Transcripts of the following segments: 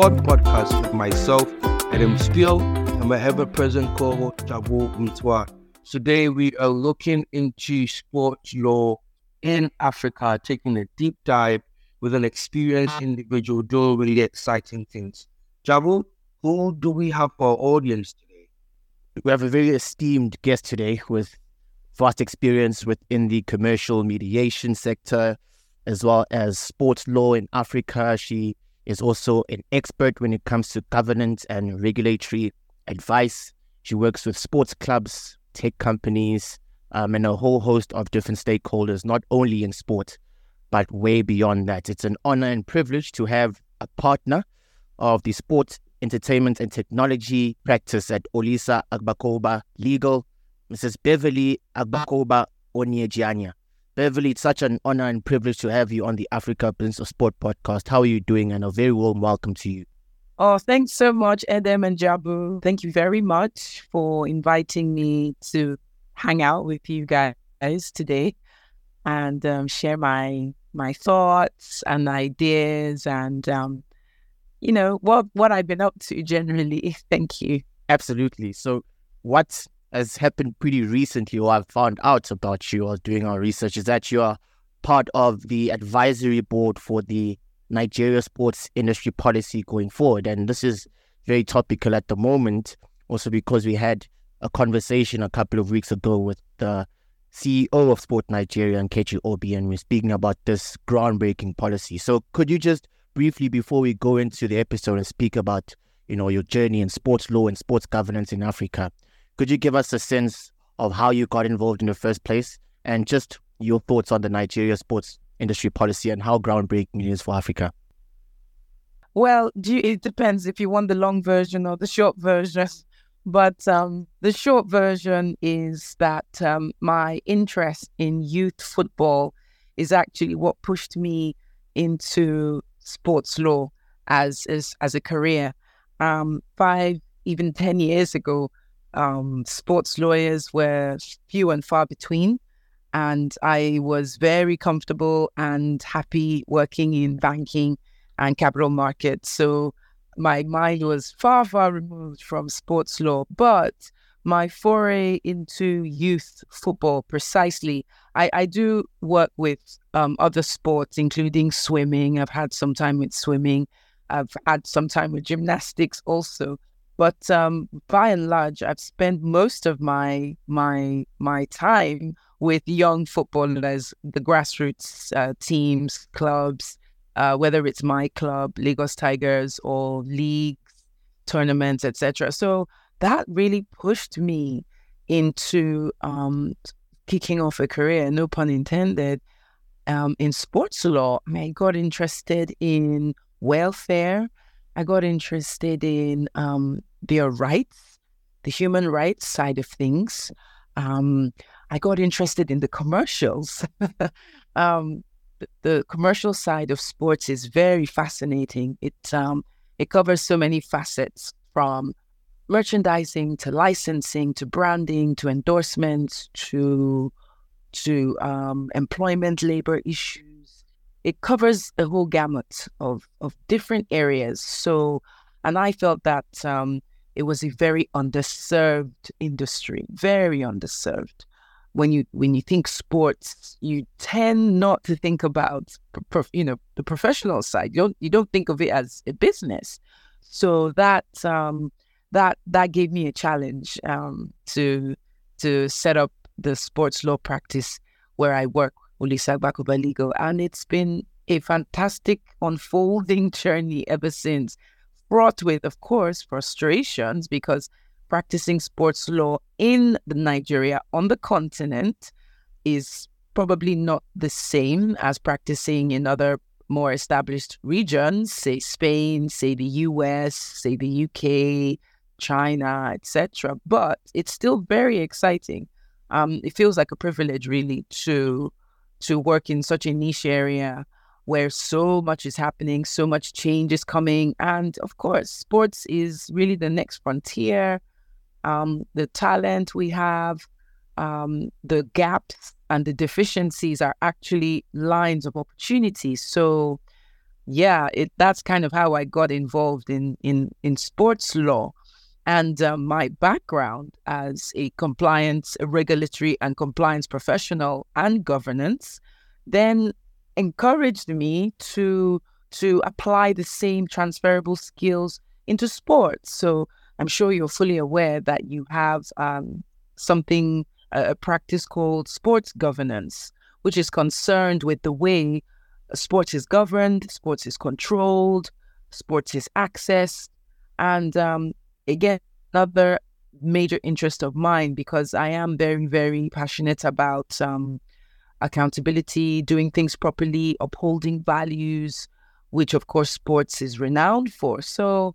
Sport podcast with myself, Edem Steele, and my ever present co host, Jabu Mtwa. Today, we are looking into sports law in Africa, taking a deep dive with an experienced individual doing really exciting things. Jabu, who do we have for our audience today? We have a very esteemed guest today with vast experience within the commercial mediation sector, as well as sports law in Africa. She is also an expert when it comes to governance and regulatory advice. She works with sports clubs, tech companies, um, and a whole host of different stakeholders, not only in sport, but way beyond that. It's an honor and privilege to have a partner of the sports, entertainment, and technology practice at Olisa Agbakoba Legal, Mrs. Beverley Agbakoba Onyejianya. Beverley, it's such an honor and privilege to have you on the Africa Business of Sport podcast. How are you doing? And a very warm welcome to you. Oh, thanks so much, Edem and Jabu. Thank you very much for inviting me to hang out with you guys today and um, share my my thoughts and ideas and um, you know what what I've been up to generally. Thank you. Absolutely. So, what has happened pretty recently, or I've found out about you or doing our research, is that you are part of the advisory board for the Nigeria sports industry policy going forward. And this is very topical at the moment, also because we had a conversation a couple of weeks ago with the CEO of Sport Nigeria, Nkechi Obi, and we're speaking about this groundbreaking policy. So could you just briefly, before we go into the episode and speak about, you know, your journey in sports law and sports governance in Africa, could you give us a sense of how you got involved in the first place and just your thoughts on the Nigeria sports industry policy and how groundbreaking it is for Africa? Well, it depends if you want the long version or the short version. But um, the short version is that um, my interest in youth football is actually what pushed me into sports law as as, as a career. Um, five, even ten years ago, um, sports lawyers were few and far between. And I was very comfortable and happy working in banking and capital markets. So my mind was far, far removed from sports law. But my foray into youth football, precisely, I, I do work with um, other sports, including swimming. I've had some time with swimming. I've had some time with gymnastics also. But um, by and large, I've spent most of my my my time with young footballers, the grassroots uh, teams, clubs, uh, whether it's my club, Lagos Tigers, or leagues, tournaments, etc. So that really pushed me into um, kicking off a career, no pun intended, um, in sports law. I, got interested in welfare. I got interested in um, their rights, the human rights side of things. Um, I got interested in the commercials. um, the, the, commercial side of sports is very fascinating. It um, it covers so many facets from merchandising to licensing to branding to endorsements to to um, employment labor issues. It covers a whole gamut of of different areas. So, and I felt that um, it was a very underserved industry, very underserved. When you when you think sports, you tend not to think about you know the professional side. You don't you don't think of it as a business. So that um, that that gave me a challenge um, to to set up the sports law practice where I work, Legal, and it's been a fantastic unfolding journey ever since fraught with, of course, frustrations because practicing sports law in Nigeria on the continent is probably not the same as practicing in other more established regions, say Spain, say the US, say the UK, China, etc. But it's still very exciting. Um, it feels like a privilege, really, to to work in such a niche area where so much is happening, so much change is coming. And of course, sports is really the next frontier. Um, the talent we have, um, the gaps and the deficiencies are actually lines of opportunity. So yeah, it that's kind of how I got involved in in in sports law. And uh, my background as a compliance, a regulatory and compliance professional and governance, then encouraged me to to apply the same transferable skills into sports. So I'm sure you're fully aware that you have um, something, a practice called sports governance, which is concerned with the way sports is governed, sports is controlled, sports is accessed. And um, again, another major interest of mine because I am very, very passionate about um, accountability, doing things properly, upholding values, which of course sports is renowned for. So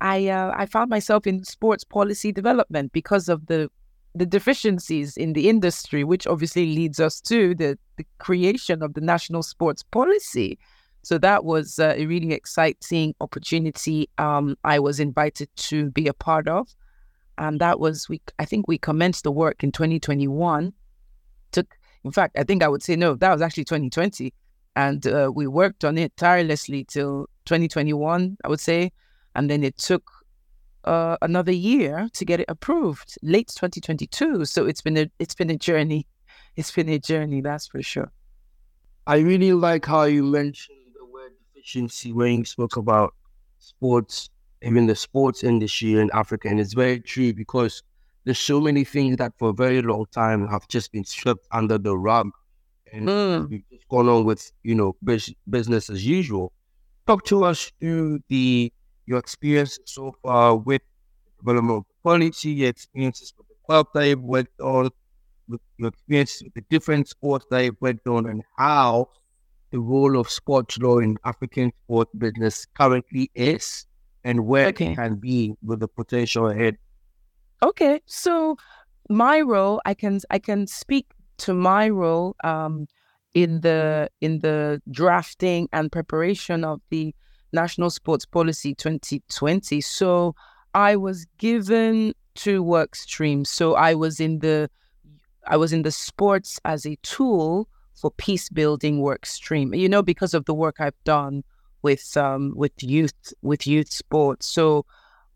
I uh, I found myself in sports policy development because of the the deficiencies in the industry, which obviously leads us to the, the creation of the national sports policy. So that was uh, a really exciting opportunity. Um, I was invited to be a part of, and that was we. I think we commenced the work in 2021. Took, in fact, I think I would say no, that was actually 2020, and uh, we worked on it tirelessly till 2021. I would say, and then it took uh, another year to get it approved, late 2022. So it's been a it's been a journey. It's been a journey, that's for sure. I really like how you mentioned the word deficiency when you spoke about sports, even the sports industry in Africa, and it's very true because there's so many things that for a very long time have just been swept under the rug, and mm. we've just gone on with you know business as usual. Talk to us through the your experience so far with development of quality, your experiences with the club that you've worked on, with your experiences with the different sports that you've worked on, and how the role of sports law in African sport business currently is and where okay. it can be with the potential ahead. Okay, so my role, I can I can speak to my role um, in the in the drafting and preparation of the National Sports Policy 2020. So I was given two work streams. So I was in the I was in the sports as a tool for peace building work stream. You know, because of the work I've done with um, with youth with youth sports. So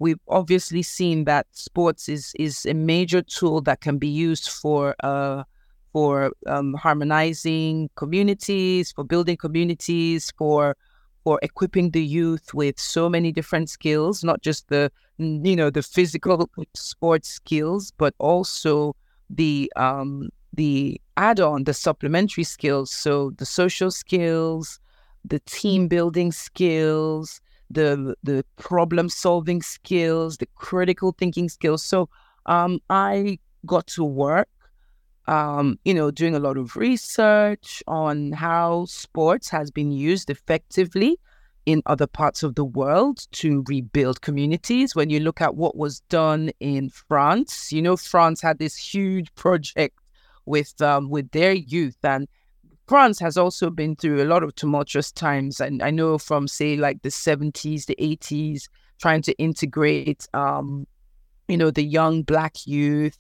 we've obviously seen that sports is is a major tool that can be used for uh, for um, harmonizing communities, for building communities, for for equipping the youth with so many different skills, not just the you know the physical sports skills, but also the um, the add-on, the supplementary skills. So the social skills, the team building skills, the the problem solving skills, the critical thinking skills. So um, I got to work um, you know, doing a lot of research on how sports has been used effectively in other parts of the world to rebuild communities. When you look at what was done in France, you know, France had this huge project with um, with their youth, and France has also been through a lot of tumultuous times. And I know from say like the seventies, the eighties, trying to integrate, um, you know, the young black youth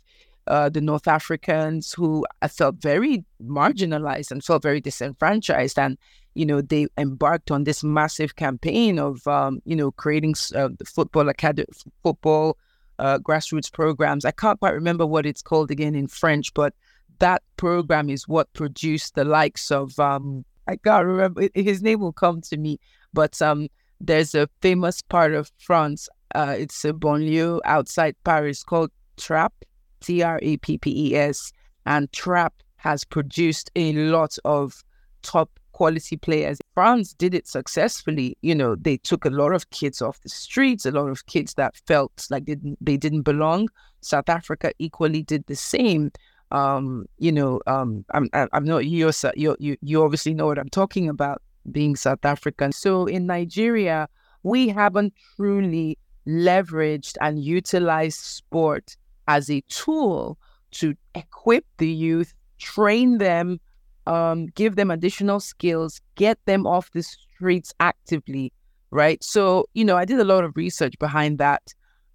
uh, the North Africans who felt very marginalized and felt very disenfranchised. And, you know, they embarked on this massive campaign of, um, you know, creating uh, the football academy, football uh, grassroots programs. I can't quite remember what it's called again in French, but that program is what produced the likes of, um, I can't remember, his name will come to me, but um, there's a famous part of France. Uh, it's a banlieue outside Paris called Trappes, T R A P P E S, and Trappes has produced a lot of top quality players. France did it successfully. You know, they took a lot of kids off the streets, a lot of kids that felt like they didn't, they didn't belong. South Africa equally did the same. Um, you know, um, I'm I'm not you you you obviously know what I'm talking about being South African. So in Nigeria, we haven't truly leveraged and utilized sport as a tool to equip the youth, train them, um, give them additional skills, get them off the streets actively, right? So, you know, I did a lot of research behind that.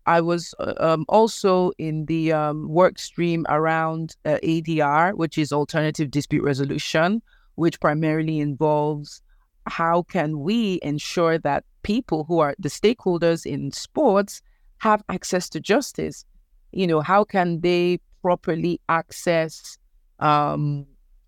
I was uh, um, also in the um, work stream around uh, ADR, which is alternative dispute resolution, which primarily involves how can we ensure that people who are the stakeholders in sports have access to justice? You know, how can they properly access um,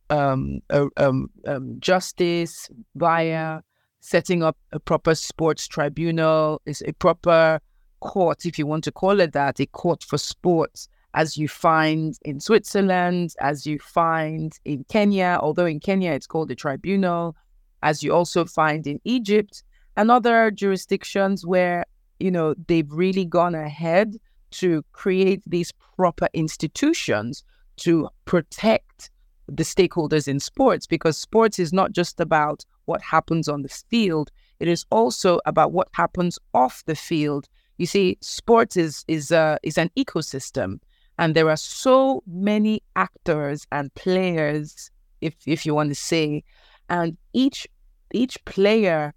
um, um, um, justice via setting up a proper sports tribunal, is a proper court, if you want to call it that, a court for sports, as you find in Switzerland, as you find in Kenya, although in Kenya it's called a tribunal, as you also find in Egypt and other jurisdictions where, you know, they've really gone ahead to create these proper institutions to protect the stakeholders in sports because sports is not just about what happens on the field it is also about what happens off the field you see sports is is uh, is an ecosystem and there are so many actors and players if if you want to say and each each player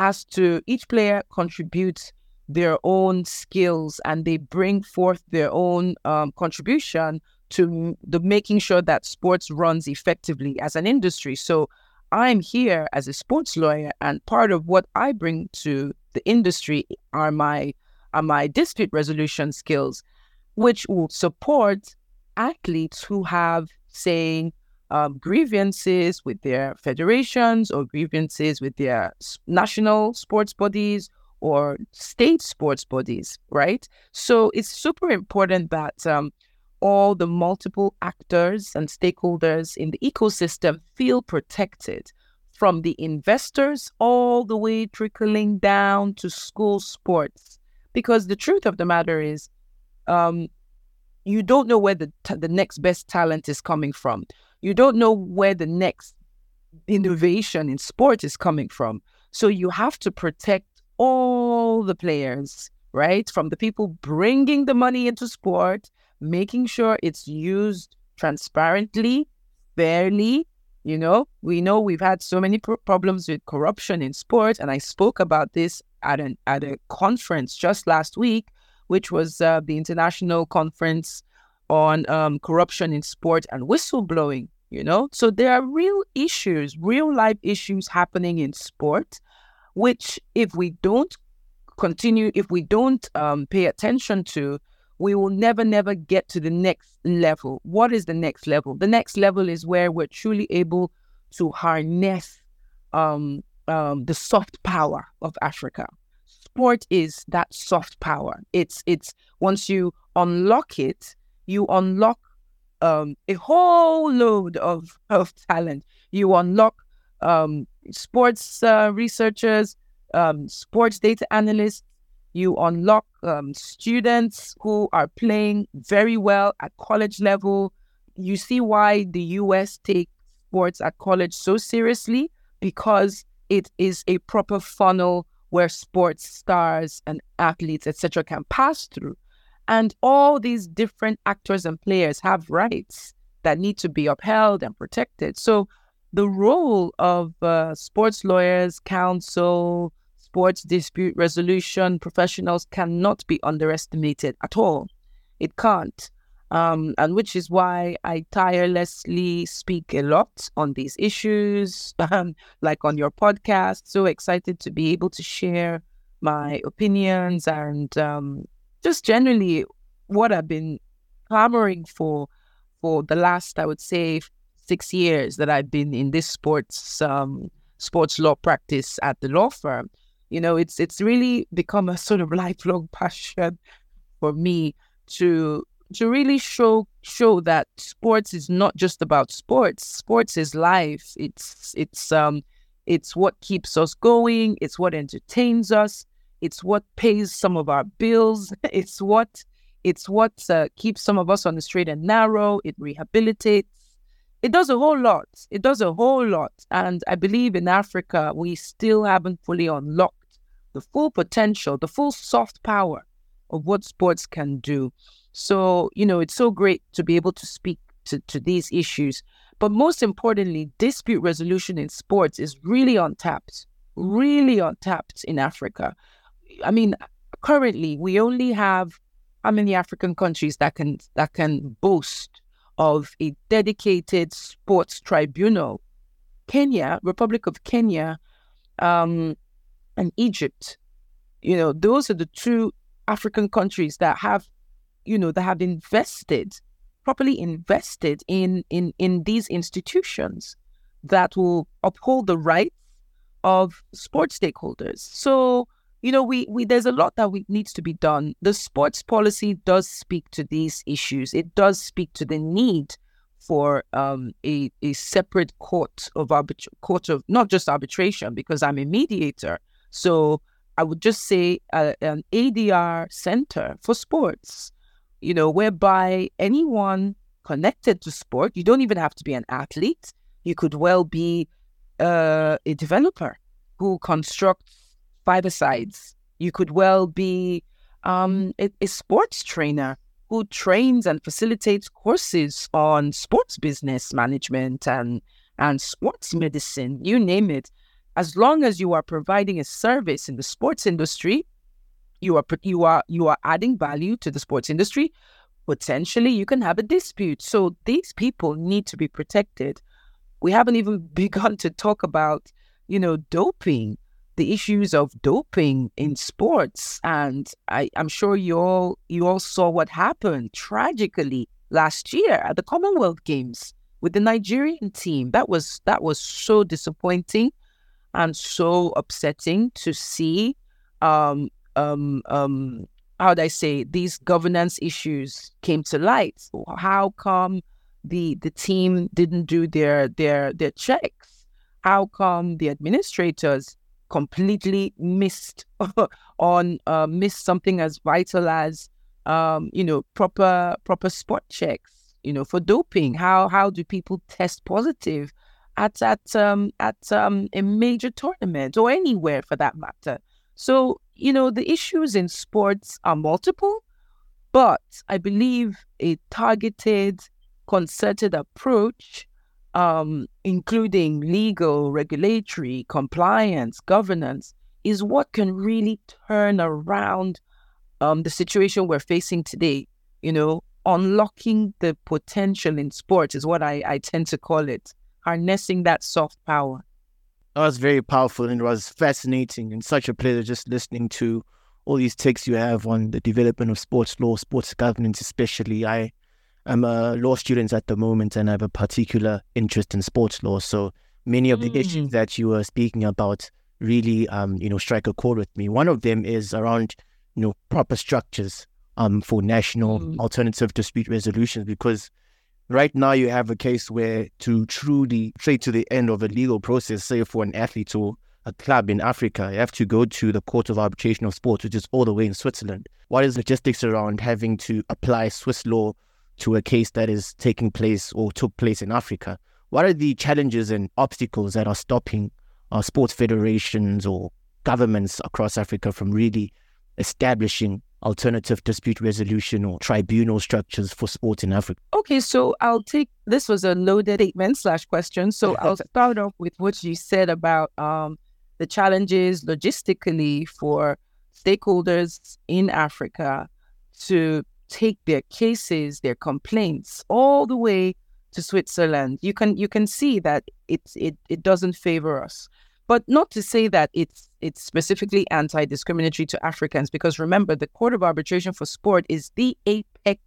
has to each player contributes their own skills and they bring forth their own um, contribution to the making sure that sports runs effectively as an industry. So I'm here as a sports lawyer, and part of what I bring to the industry are my are my dispute resolution skills, which will support athletes who have, say, um, grievances with their federations or grievances with their national sports bodies or state sports bodies, right? So it's super important that um, all the multiple actors and stakeholders in the ecosystem feel protected from the investors all the way trickling down to school sports. Because the truth of the matter is, um, you don't know where the, t- the next best talent is coming from. You don't know where the next innovation in sport is coming from. So you have to protect all the players, right? From the people bringing the money into sport making sure it's used transparently, fairly. You know, we know we've had so many problems with corruption in sport, and I spoke about this at an at a conference just last week, which was uh, the international conference on um, corruption in sport and whistleblowing. You know, so there are real issues, real life issues happening in sport, which if we don't continue, if we don't um, pay attention to, we will never, never get to the next level. What is the next level? The next level is where we're truly able to harness um, um, the soft power of Africa. Sport is that soft power. It's it's once you unlock it, you unlock um, a whole load of of talent. You unlock um, sports uh, researchers, um, sports data analysts, you unlock um, students who are playing very well at college level. You see why the US takes sports at college so seriously because it is a proper funnel where sports stars and athletes, etc., can pass through. And all these different actors and players have rights that need to be upheld and protected. So the role of uh, sports lawyers, counsel, sports dispute resolution professionals cannot be underestimated at all. It can't. Um, and which is why I tirelessly speak a lot on these issues, um, like on your podcast. So excited to be able to share my opinions and um, just generally what I've been clamoring for for the last, I would say, six years that I've been in this sports um, sports law practice at the law firm. You know, it's it's really become a sort of lifelong passion for me to to really show show that sports is not just about sports. Sports is life. It's it's um it's what keeps us going. It's what entertains us. It's what pays some of our bills. It's what it's what uh, keeps some of us on the straight and narrow. It rehabilitates. It does a whole lot. It does a whole lot. And I believe in Africa, we still haven't fully unlocked the full potential, the full soft power of what sports can do. So, you know, it's so great to be able to speak to, to these issues. But most importantly, dispute resolution in sports is really untapped, really untapped in Africa. I mean, currently we only have how many African countries that can that can boast of a dedicated sports tribunal? Kenya, Republic of Kenya, um, and Egypt. You know, those are the two African countries that have, you know, that have invested properly invested in in in these institutions that will uphold the rights of sports stakeholders. So you know, we, we there's a lot that we, needs to be done. The sports policy does speak to these issues. It does speak to the need for um, a, a separate court of arbit- court of not just arbitration because I'm a mediator. So I would just say uh, an ADR center for sports, you know, whereby anyone connected to sport, you don't even have to be an athlete. You could well be uh, a developer who constructs five sides. You could well be um, a, a sports trainer who trains and facilitates courses on sports business management and and sports medicine, you name it. As long as you are providing a service in the sports industry, you are you are you are adding value to the sports industry. Potentially, you can have a dispute. So these people need to be protected. We haven't even begun to talk about, you know, doping the issues of doping in sports. And I, I'm sure you all you all saw what happened tragically last year at the Commonwealth Games with the Nigerian team. That was that was so disappointing and so upsetting to see. Um, um, um, how would I say these governance issues came to light? How come the the team didn't do their their their checks? How come the administrators completely missed on uh, missed something as vital as um, you know proper proper spot checks you know for doping how how do people test positive at at um, at um, a major tournament or anywhere for that matter so you know the issues in sports are multiple but i believe a targeted concerted approach um, including legal, regulatory, compliance, governance, is what can really turn around um, the situation we're facing today. You know, unlocking the potential in sports is what I, I tend to call it, harnessing that soft power. That was very powerful and it was fascinating and such a pleasure just listening to all these takes you have on the development of sports law, sports governance, especially. I I'm a law student at the moment and I have a particular interest in sports law. So many of the mm. issues that you were speaking about really, um, you know, strike a chord with me. One of them is around, you know, proper structures um, for national mm. alternative dispute resolutions because right now you have a case where to truly say to the end of a legal process, say for an athlete or a club in Africa, you have to go to the Court of Arbitration of Sports, which is all the way in Switzerland. What is the logistics around having to apply Swiss law to a case that is taking place or took place in Africa. What are the challenges and obstacles that are stopping our sports federations or governments across Africa from really establishing alternative dispute resolution or tribunal structures for sport in Africa? Okay, so I'll take this was a loaded statement slash question. So I'll start off with what you said about um, the challenges logistically for stakeholders in Africa to take their cases, their complaints all the way to Switzerland. You can you can see that it it it doesn't favor us. But not to say that it's it's specifically anti-discriminatory to Africans, because remember, the Court of Arbitration for Sport is the apex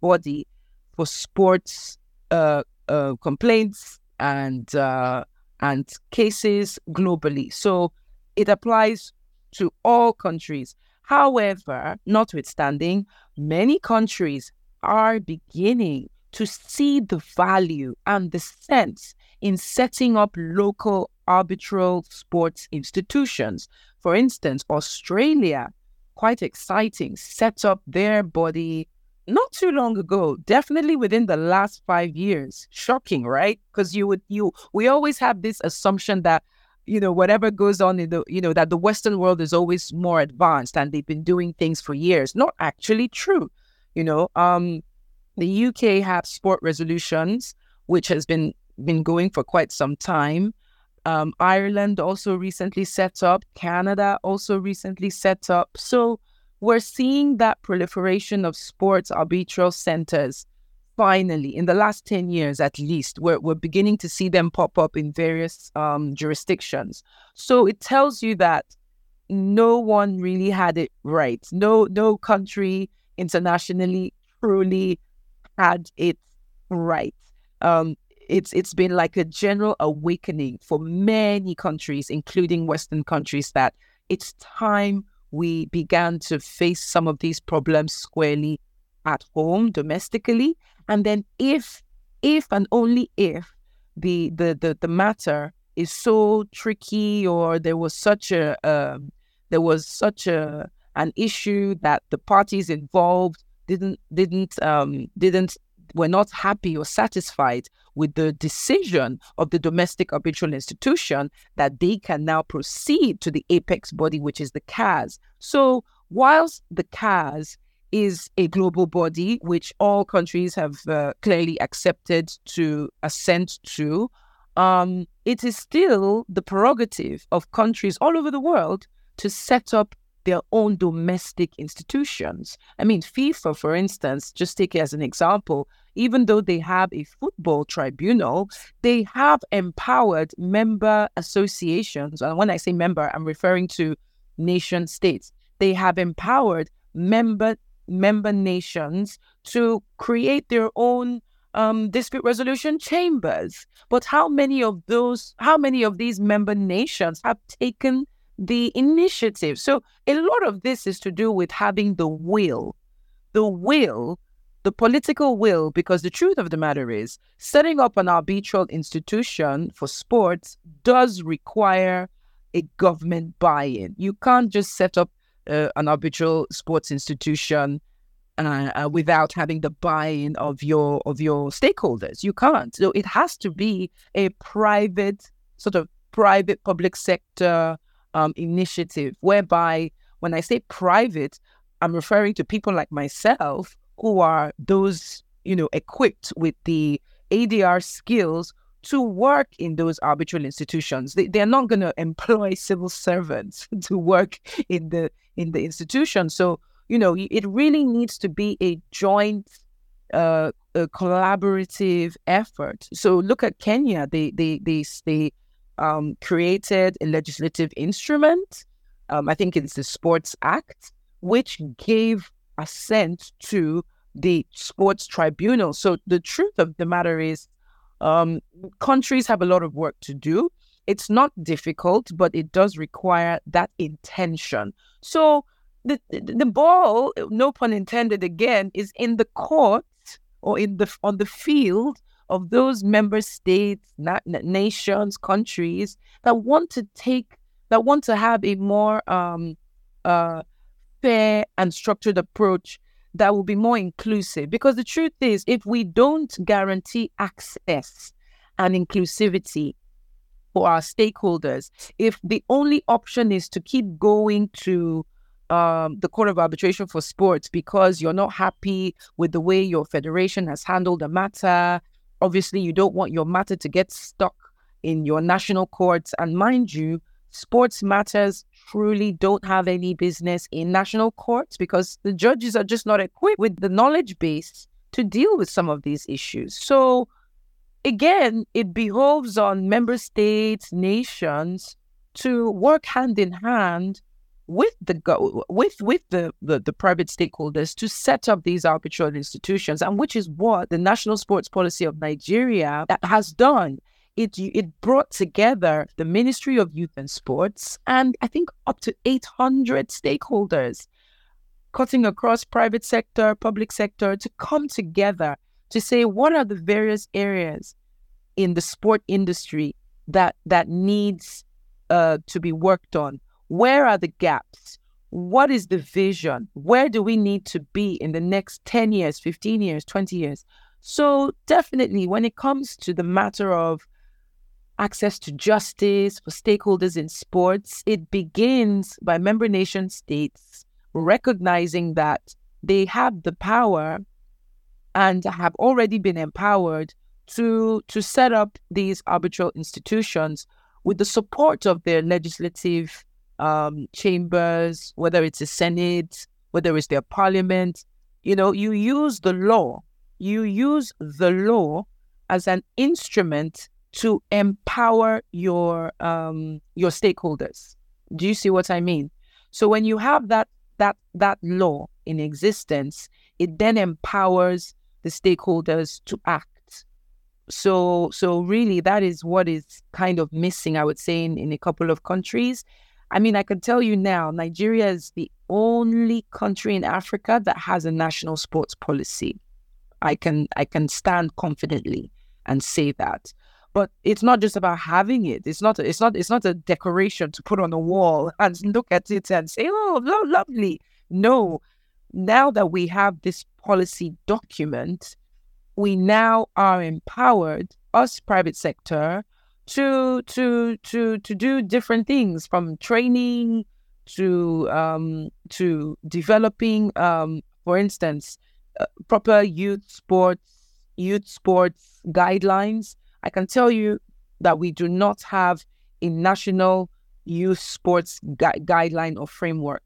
body for sports uh, uh, complaints and uh, and cases globally. So it applies to all countries. However, notwithstanding, many countries are beginning to see the value and the sense in setting up local arbitral sports institutions. For instance, Australia, quite exciting, set up their body not too long ago, definitely within the last five years. Shocking, right? Because you would you we always have this assumption that you know, whatever goes on in the, you know, that the Western world is always more advanced and they've been doing things for years. Not actually true. You know, um, the UK have sport resolutions, which has been been going for quite some time. Um, Ireland also recently set up. Canada also recently set up. So we're seeing that proliferation of sports arbitral centers finally, in the last 10 years at least, we're, we're beginning to see them pop up in various um, jurisdictions. So it tells you that no one really had it right. No, no country internationally truly had it right. Um, it's it's been like a general awakening for many countries, including Western countries, that it's time we began to face some of these problems squarely at home domestically. And then if if and only if the the the, the matter is so tricky or there was such a um, there was such a an issue that the parties involved didn't didn't um didn't were not happy or satisfied with the decision of the domestic arbitral institution that they can now proceed to the apex body which is the CAS so whilst the CAS is a global body which all countries have uh, clearly accepted to assent to. Um, it is still the prerogative of countries all over the world to set up their own domestic institutions. I mean, FIFA, for instance, just take it as an example, even though they have a football tribunal, they have empowered member associations. And when I say member, I'm referring to nation states. They have empowered member member nations to create their own um, dispute resolution chambers. But how many of those, how many of these member nations have taken the initiative? So a lot of this is to do with having the will, the will, the political will, because the truth of the matter is setting up an arbitral institution for sports does require a government buy-in. You can't just set up uh, an arbitral sports institution uh, uh, without having the buy-in of your of your stakeholders. You can't. So it has to be a private sort of private public sector um, initiative, whereby when I say private, I'm referring to people like myself who are those you know equipped with the ADR skills to work in those arbitral institutions. They, they're not going to employ civil servants to work in the in the institution. So you know, it really needs to be a joint, uh, a collaborative effort. So look at Kenya. They they they they um, created a legislative instrument. Um, I think it's the Sports Act, which gave assent to the sports tribunal. So the truth of the matter is, um, countries have a lot of work to do. It's not difficult, but it does require that intention. So the, the, ball, no pun intended again, is in the court or in the on the field of those member states, na- nations, countries that want to take that want to have a more um, uh, fair and structured approach that will be more inclusive. Because the truth is, if we don't guarantee access and inclusivity for our stakeholders, if the only option is to keep going to um, the Court of Arbitration for Sports because you're not happy with the way your federation has handled the matter. Obviously, you don't want your matter to get stuck in your national courts. And mind you, sports matters truly don't have any business in national courts because the judges are just not equipped with the knowledge base to deal with some of these issues. So, again, it behoves on member states, nations to work hand in hand with the go with with the, the the private stakeholders to set up these arbitral institutions, and which is what the National Sports Policy of Nigeria has done. It it brought together the Ministry of Youth and Sports and I think up to 800 stakeholders, cutting across private sector, public sector, to come together to say what are the various areas in the sport industry that that needs uh, to be worked on where are the gaps? What is the vision? Where do we need to be in the next 10 years, 15 years, 20 years? So, definitely, when it comes to the matter of access to justice for stakeholders in sports, it begins by member nation states recognizing that they have the power and have already been empowered to to set up these arbitral institutions with the support of their legislative um, chambers, whether it's a Senate, whether it's their parliament, you know, you use the law you use the law as an instrument to empower your um, your stakeholders. Do you see what I mean? So when you have that that that law in existence, it then empowers the stakeholders to act. So so really that is what is kind of missing, I would say, in, in a couple of countries. I mean, I can tell you now, Nigeria is the only country in Africa that has a national sports policy. I can I can stand confidently and say that. But it's not just about having it. It's not. It's not. It's not a decoration to put on a wall and look at it and say, "Oh, lo- lovely." No. Now that we have this policy document, we now are empowered, us private sector, to to to to do different things from training to um to developing um for instance uh, proper youth sports youth sports guidelines I can tell you that we do not have a national youth sports gu- guideline or framework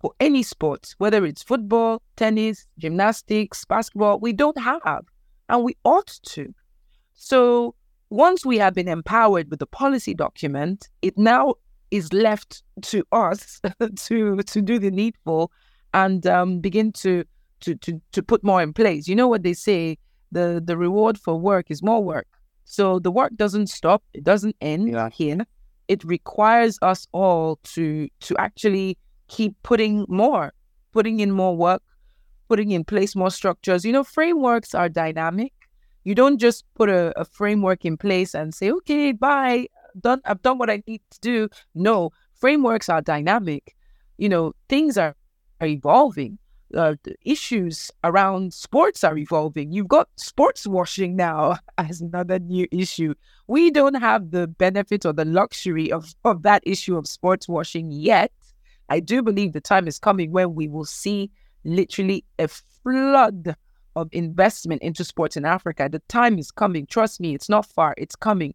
for any sport, whether it's football, tennis, gymnastics, basketball. We don't have, and we ought to. So once we have been empowered with the policy document, it now is left to us to to do the needful and um, begin to, to to to put more in place. You know what they say: the the reward for work is more work. So the work doesn't stop; it doesn't end yeah. here. It requires us all to to actually keep putting more, putting in more work, putting in place more structures. You know, frameworks are dynamic. You don't just put a, a framework in place and say, "Okay, bye, done. I've done what I need to do." No, frameworks are dynamic. You know, things are, are evolving uh, issues around sports are evolving. You've got sports washing now as another new issue. We don't have the benefit or the luxury of, of that issue of sports washing yet. I do believe the time is coming when we will see literally a flood of investment into sports in Africa. The time is coming. Trust me, it's not far, it's coming.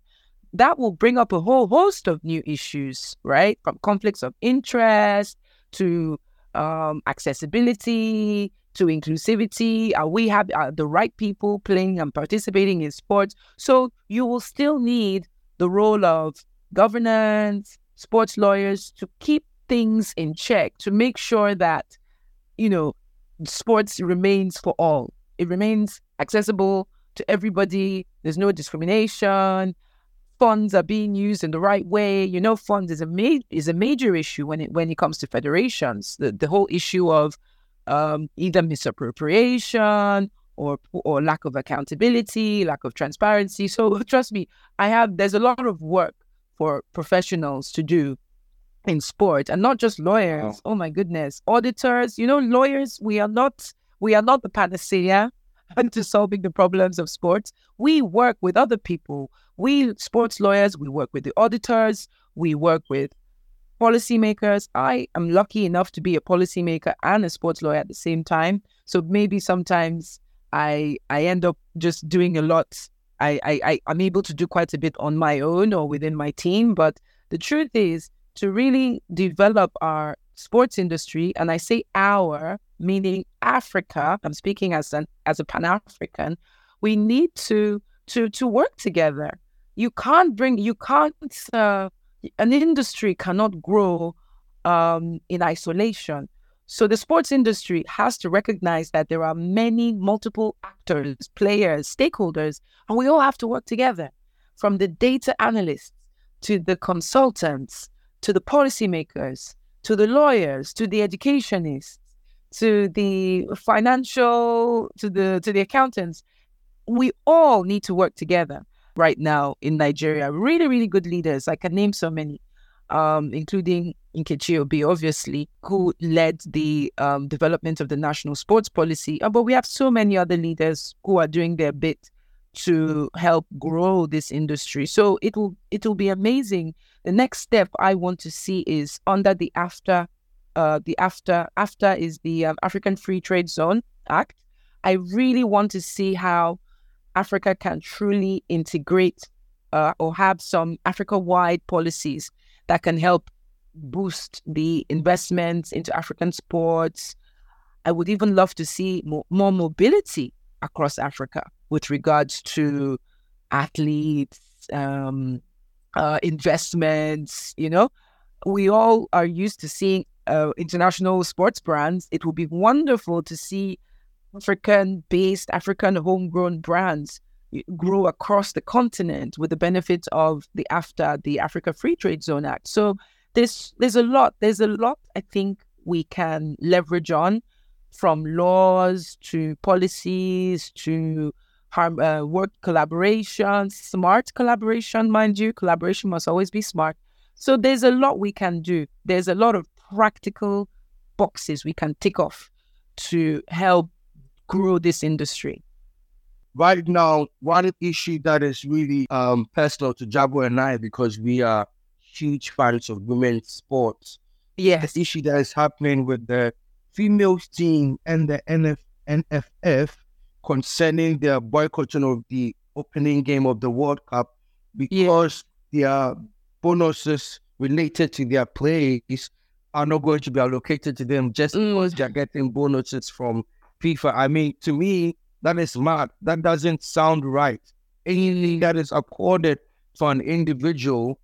That will bring up a whole host of new issues, right? From conflicts of interest to um, accessibility to inclusivity? Are we have are the right people playing and participating in sports? So you will still need the role of governance, sports lawyers to keep things in check to make sure that you know sports remains for all. It remains accessible to everybody. There's no discrimination funds are being used in the right way. You know, funds is a ma- is a major issue when it when it comes to federations. The the whole issue of um, either misappropriation or or lack of accountability, lack of transparency. So trust me, I have there's a lot of work for professionals to do in sport and not just lawyers. Oh, oh my goodness, auditors. You know, lawyers. We are not we are not the panacea to solving the problems of sports. We work with other people. We sports lawyers, we work with the auditors, we work with policymakers. I am lucky enough to be a policymaker and a sports lawyer at the same time. So maybe sometimes I I end up just doing a lot. I, I, I am able to do quite a bit on my own or within my team. But the truth is to really develop our sports industry, and I say our, meaning Africa, I'm speaking as an as a Pan-African, we need to to to work together. You can't bring you can't uh, an industry cannot grow um, in isolation. So the sports industry has to recognize that there are many multiple actors, players, stakeholders, and we all have to work together. From the data analysts to the consultants to the policymakers to the lawyers, to the educationists, to the financial, to the to the accountants. We all need to work together right now in Nigeria. Really, really good leaders. I can name so many, um, including Nkechi Obi, obviously, who led the um, development of the national sports policy. Uh, but we have so many other leaders who are doing their bit to help grow this industry. So it will it will be amazing. The next step I want to see is under the AfTA. Uh, the AfTA AfTA is the um, African Free Trade Zone Act. I really want to see how Africa can truly integrate uh, or have some Africa-wide policies that can help boost the investments into African sports. I would even love to see more, more mobility across Africa with regards to athletes, um, uh, investments. You know, we all are used to seeing uh, international sports brands. It would be wonderful to see African-based, African homegrown brands grow across the continent with the benefits of the AFTA, the Africa Free Trade Zone Act. So there's there's a lot. There's a lot I think we can leverage on from laws to policies to harm, uh, work collaboration, smart collaboration, mind you. Collaboration must always be smart. So there's a lot we can do. There's a lot of practical boxes we can tick off to help grow this industry. Right now, one issue that is really um, personal to Jabo and I because we are huge fans of women's sports. Yes. The issue that is happening with the females team and the NF, NFF concerning their boycotting of the opening game of the World Cup because their bonuses related to their plays are not going to be allocated to them just mm. because they're getting bonuses from FIFA. I mean, to me, that is mad. That doesn't sound right. Anything that is accorded to an individual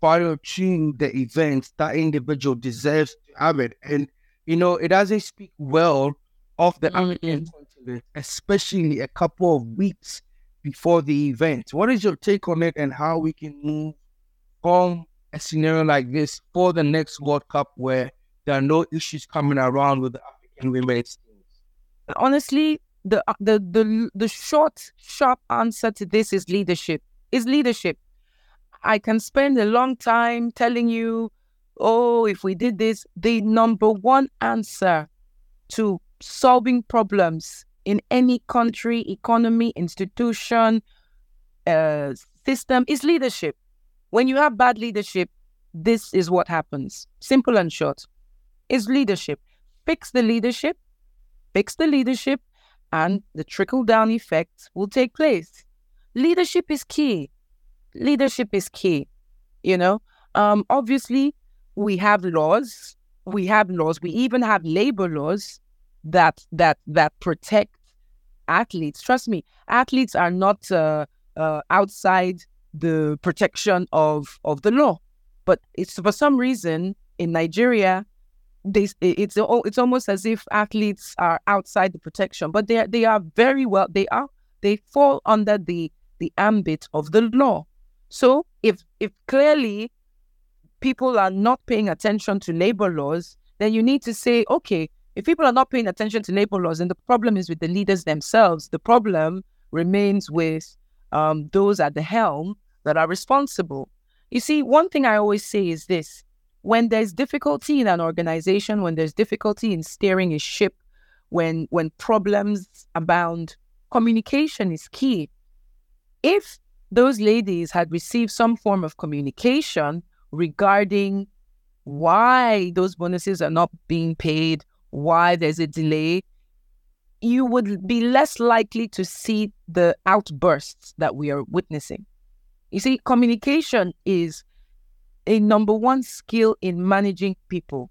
prior to the event, that individual deserves to have it. And, you know, it doesn't speak well of the. African continent, especially a couple of weeks before the event. What is your take on it and how we can move from a scenario like this for the next World Cup where there are no issues coming around with the African women's teams? Honestly, the the the the short, sharp answer to this is leadership. Is leadership. I can spend a long time telling you, oh, if we did this, the number one answer to solving problems in any country, economy, institution, uh, system is leadership. When you have bad leadership, this is what happens. Simple and short. Is leadership. Fix the leadership, fix the leadership, and the trickle down effect will take place. Leadership is key leadership is key. You know, um, obviously we have laws. We have laws. We even have labor laws that that that protect athletes. Trust me, athletes are not uh, uh, outside the protection of of the law. But it's for some reason in Nigeria, they it's it's almost as if athletes are outside the protection. But they are, they are very well. They are they fall under the the ambit of the law. So if if clearly people are not paying attention to labor laws, then you need to say, okay, if people are not paying attention to labor laws, and the problem is with the leaders themselves, the problem remains with um, those at the helm that are responsible. You see, one thing I always say is this when there's difficulty in an organization, when there's difficulty in steering a ship, when when problems abound, communication is key. If those ladies had received some form of communication regarding why those bonuses are not being paid, why there's a delay, you would be less likely to see the outbursts that we are witnessing. You see, communication is a number one skill in managing people.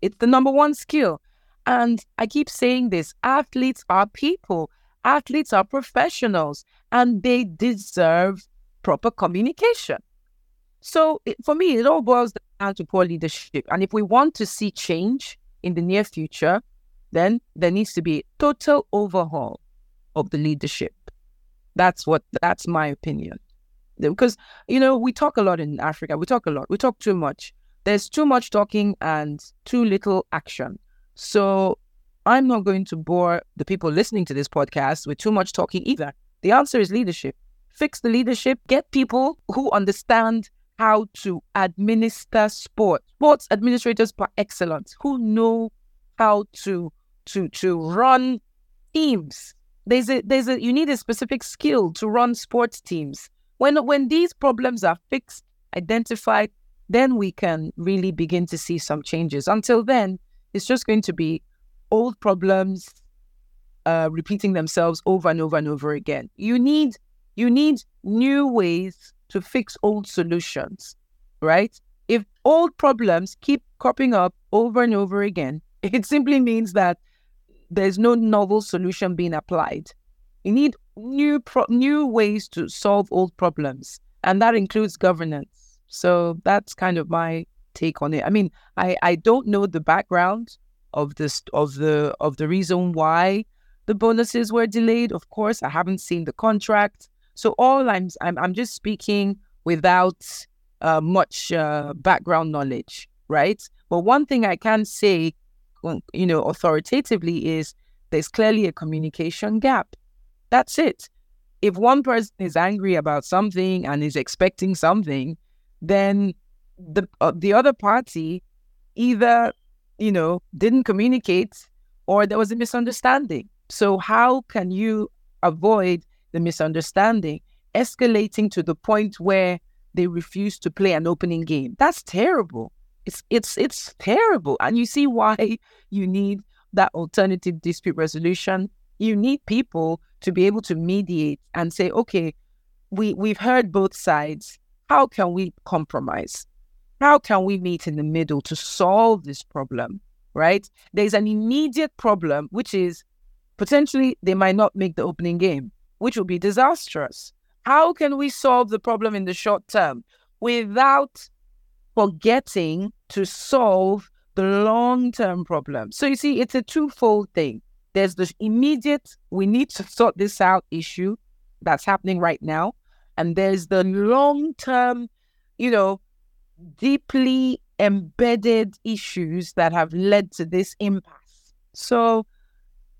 It's the number one skill. And I keep saying this athletes are people. Athletes are professionals and they deserve proper communication. So it, for me, it all boils down to poor leadership. And if we want to see change in the near future, then there needs to be a total overhaul of the leadership. That's what that's my opinion. Because you know, we talk a lot in Africa. We talk a lot. We talk too much. There's too much talking and too little action. So I'm not going to bore the people listening to this podcast with too much talking either. The answer is leadership. Fix the leadership, get people who understand how to administer sport. Sports administrators par excellence who know how to to to run teams. There's a there's a you need a specific skill to run sports teams. When when these problems are fixed, identified, then we can really begin to see some changes. Until then, it's just going to be old problems uh, repeating themselves over and over and over again. You need you need new ways to fix old solutions, right? If old problems keep cropping up over and over again, it simply means that there's no novel solution being applied. You need new pro- new ways to solve old problems, and that includes governance. So that's kind of my take on it. I mean, I I don't know the background of this of the of the reason why the bonuses were delayed. Of course, I haven't seen the contract, so all I'm I'm, I'm just speaking without uh, much uh, background knowledge, right? But one thing I can say, you know, authoritatively is there's clearly a communication gap. That's it. If one person is angry about something and is expecting something, then the uh, the other party either you know didn't communicate or there was a misunderstanding. So how can you avoid the misunderstanding escalating to the point where they refuse to play an opening game? That's terrible. It's it's it's terrible. And you see why you need that alternative dispute resolution. You need people to be able to mediate and say, okay, we, we've heard both sides. How can we compromise? How can we meet in the middle to solve this problem? Right? There's an immediate problem, which is potentially they might not make the opening game, which will be disastrous. How can we solve the problem in the short term without forgetting to solve the long term problem. So you see, it's a twofold thing. There's the immediate, we need to sort this out issue that's happening right now. And there's the long term, you know, deeply embedded issues that have led to this impasse. So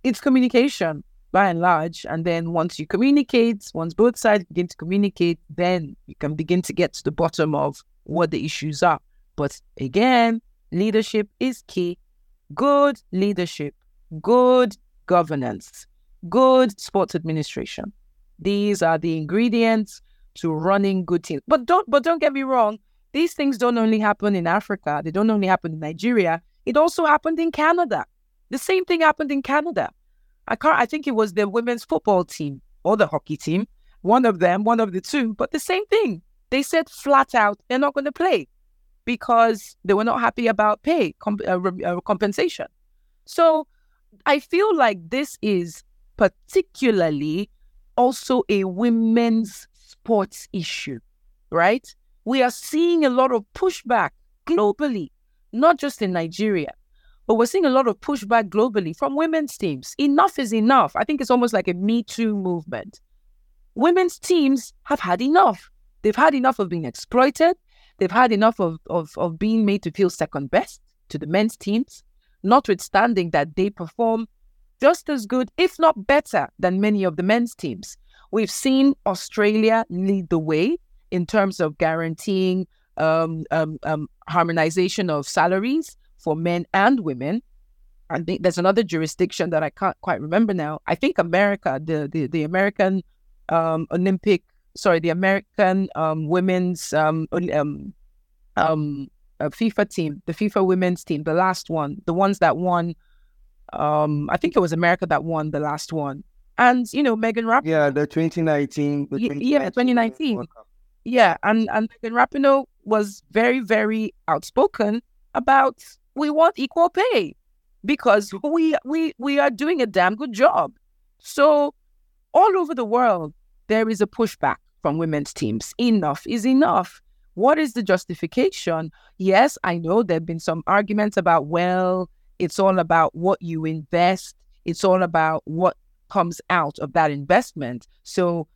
it's communication by and large. And then once you communicate, once both sides begin to communicate, then you can begin to get to the bottom of what the issues are. But again, leadership is key. Good leadership, good governance, good sports administration. These are the ingredients to running good teams. But don't but don't get me wrong, these things don't only happen in Africa, they don't only happen in Nigeria. It also happened in Canada. The same thing happened in Canada. I can't I think it was the women's football team or the hockey team, one of them, one of the two, but the same thing. They said flat out they're not going to play because they were not happy about pay comp- uh, uh, compensation. So I feel like this is particularly also a women's sports issue, right? We are seeing a lot of pushback globally, not just in Nigeria, but we're seeing a lot of pushback globally from women's teams. Enough is enough. I think it's almost like a Me Too movement. Women's teams have had enough. They've had enough of being exploited. They've had enough of, of, of being made to feel second best to the men's teams, notwithstanding that they perform just as good, if not better, than many of the men's teams. We've seen Australia lead the way in terms of guaranteeing um, um, um, harmonization of salaries for men and women. I think there's another jurisdiction that I can't quite remember now. I think America, the the, the American um, Olympic sorry, the American um, women's um, um, um, uh, FIFA team, the FIFA women's team, the last one, the ones that won. Um, I think it was America that won the last one, and you know Megan Rapinoe. Yeah, the 2019. The 2019 yeah, 2019. Yeah, and and Megan Rapinoe was very very outspoken about we want equal pay because we we we are doing a damn good job. So all over the world, there is a pushback from women's teams. Enough is enough. What is the justification? Yes, I know there have been some arguments about, well, it's all about what you invest, it's all about what comes out of that investment. So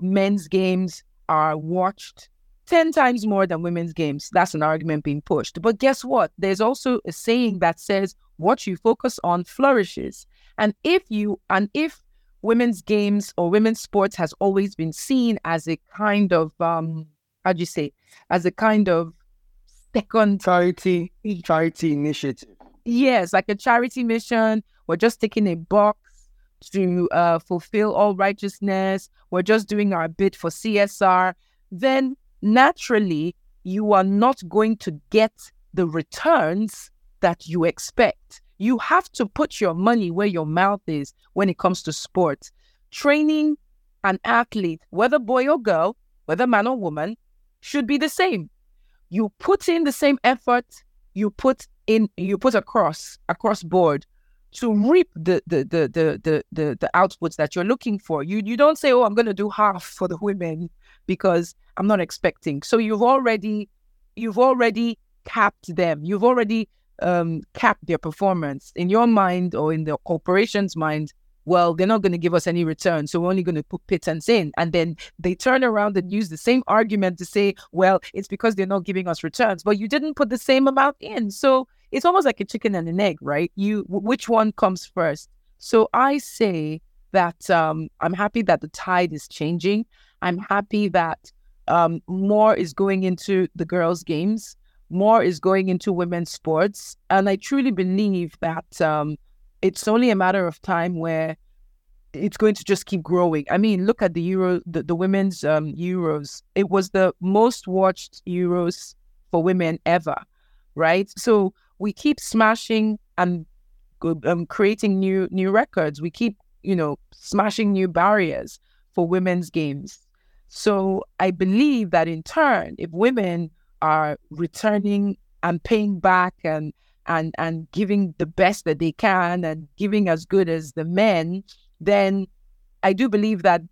men's games are watched 10 times more than women's games. That's an argument being pushed. But guess what? There's also a saying that says what you focus on flourishes. And if you and if women's games or women's sports has always been seen as a kind of um how do you say as a kind of second charity charity initiative. Yes like a charity mission. We're just taking a box to uh, fulfill all righteousness. We're just doing our bit for csr then naturally you are not going to get the returns that you expect. You have to put your money where your mouth is when it comes to sports. Training an athlete, whether boy or girl, whether man or woman, should be the same. You put in the same effort you put in you put across across board to reap the the the the the the, the outputs that you're looking for. You you don't say, "Oh, I'm going to do half for the women because I'm not expecting." So you've already you've already capped them. You've already um, capped their performance in your mind or in the corporation's mind. Well, they're not going to give us any return, so we're only going to put pittance in. And then they turn around and use the same argument to say, well, it's because they're not giving us returns, but you didn't put the same amount in. So it's almost like a chicken and an egg, right? You which one comes first? So I say that um, I'm happy that the tide is changing. I'm happy that um, more is going into the girls' games, more is going into women's sports, and I truly believe that um, it's only a matter of time where it's going to just keep growing. I mean, look at the Euro, the, the women's um, Euros. It was the most watched Euros for women ever, right? So we keep smashing and um, creating new new records. We keep you know smashing new barriers for women's games. So I believe that in turn, if women are returning and paying back and and and giving the best that they can and giving as good as the men, then I do believe that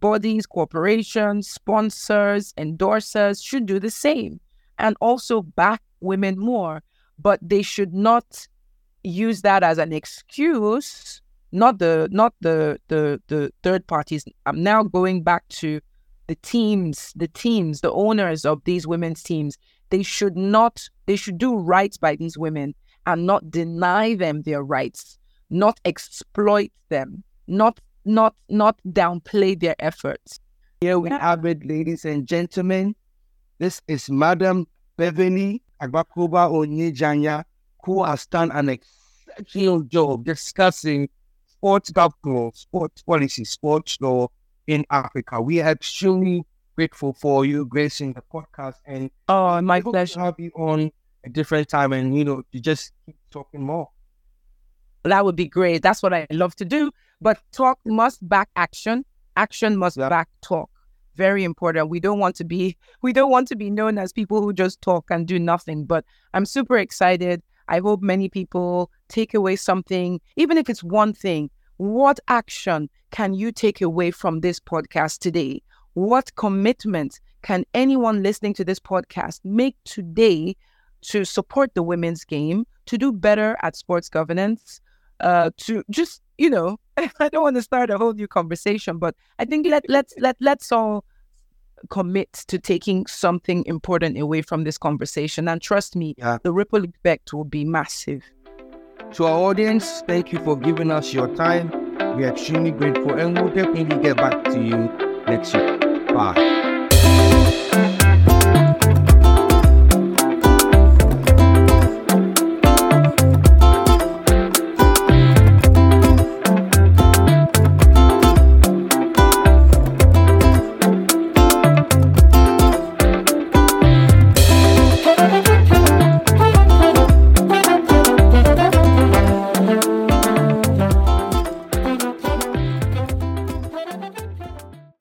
bodies, corporations, sponsors, endorsers should do the same and also back women more. But they should not use that as an excuse not the not the the the third parties. I'm now going back to the teams the teams the owners of these women's teams they should not they should do right by these women and not deny them their rights not exploit them not not not downplay their efforts. Here we have it ladies and gentlemen. This is madam Beverley Agbakoba Onyejianya, who has done an exceptional job discussing sports governance, sports policy, sports law in Africa. We are extremely grateful for you gracing the podcast and oh my pleasure to have you on a different time and you know to just keep talking more. That would be great. That's what I love to do. But talk must back action. Action must yeah. back talk very important. We don't want to be we don't want to be known as people who just talk and do nothing. But I'm super excited. I hope many people take away something, even if it's one thing. What action can you take away from this podcast today? What commitment can anyone listening to this podcast make today to support the women's game, to do better at sports governance, uh, to just you know, I don't want to start a whole new conversation, but I think let let's let let's all commit to taking something important away from this conversation. And trust me, yeah. the ripple effect will be massive. To our audience, thank you for giving us your time. We're extremely grateful and we'll definitely get back to you next week. Bye.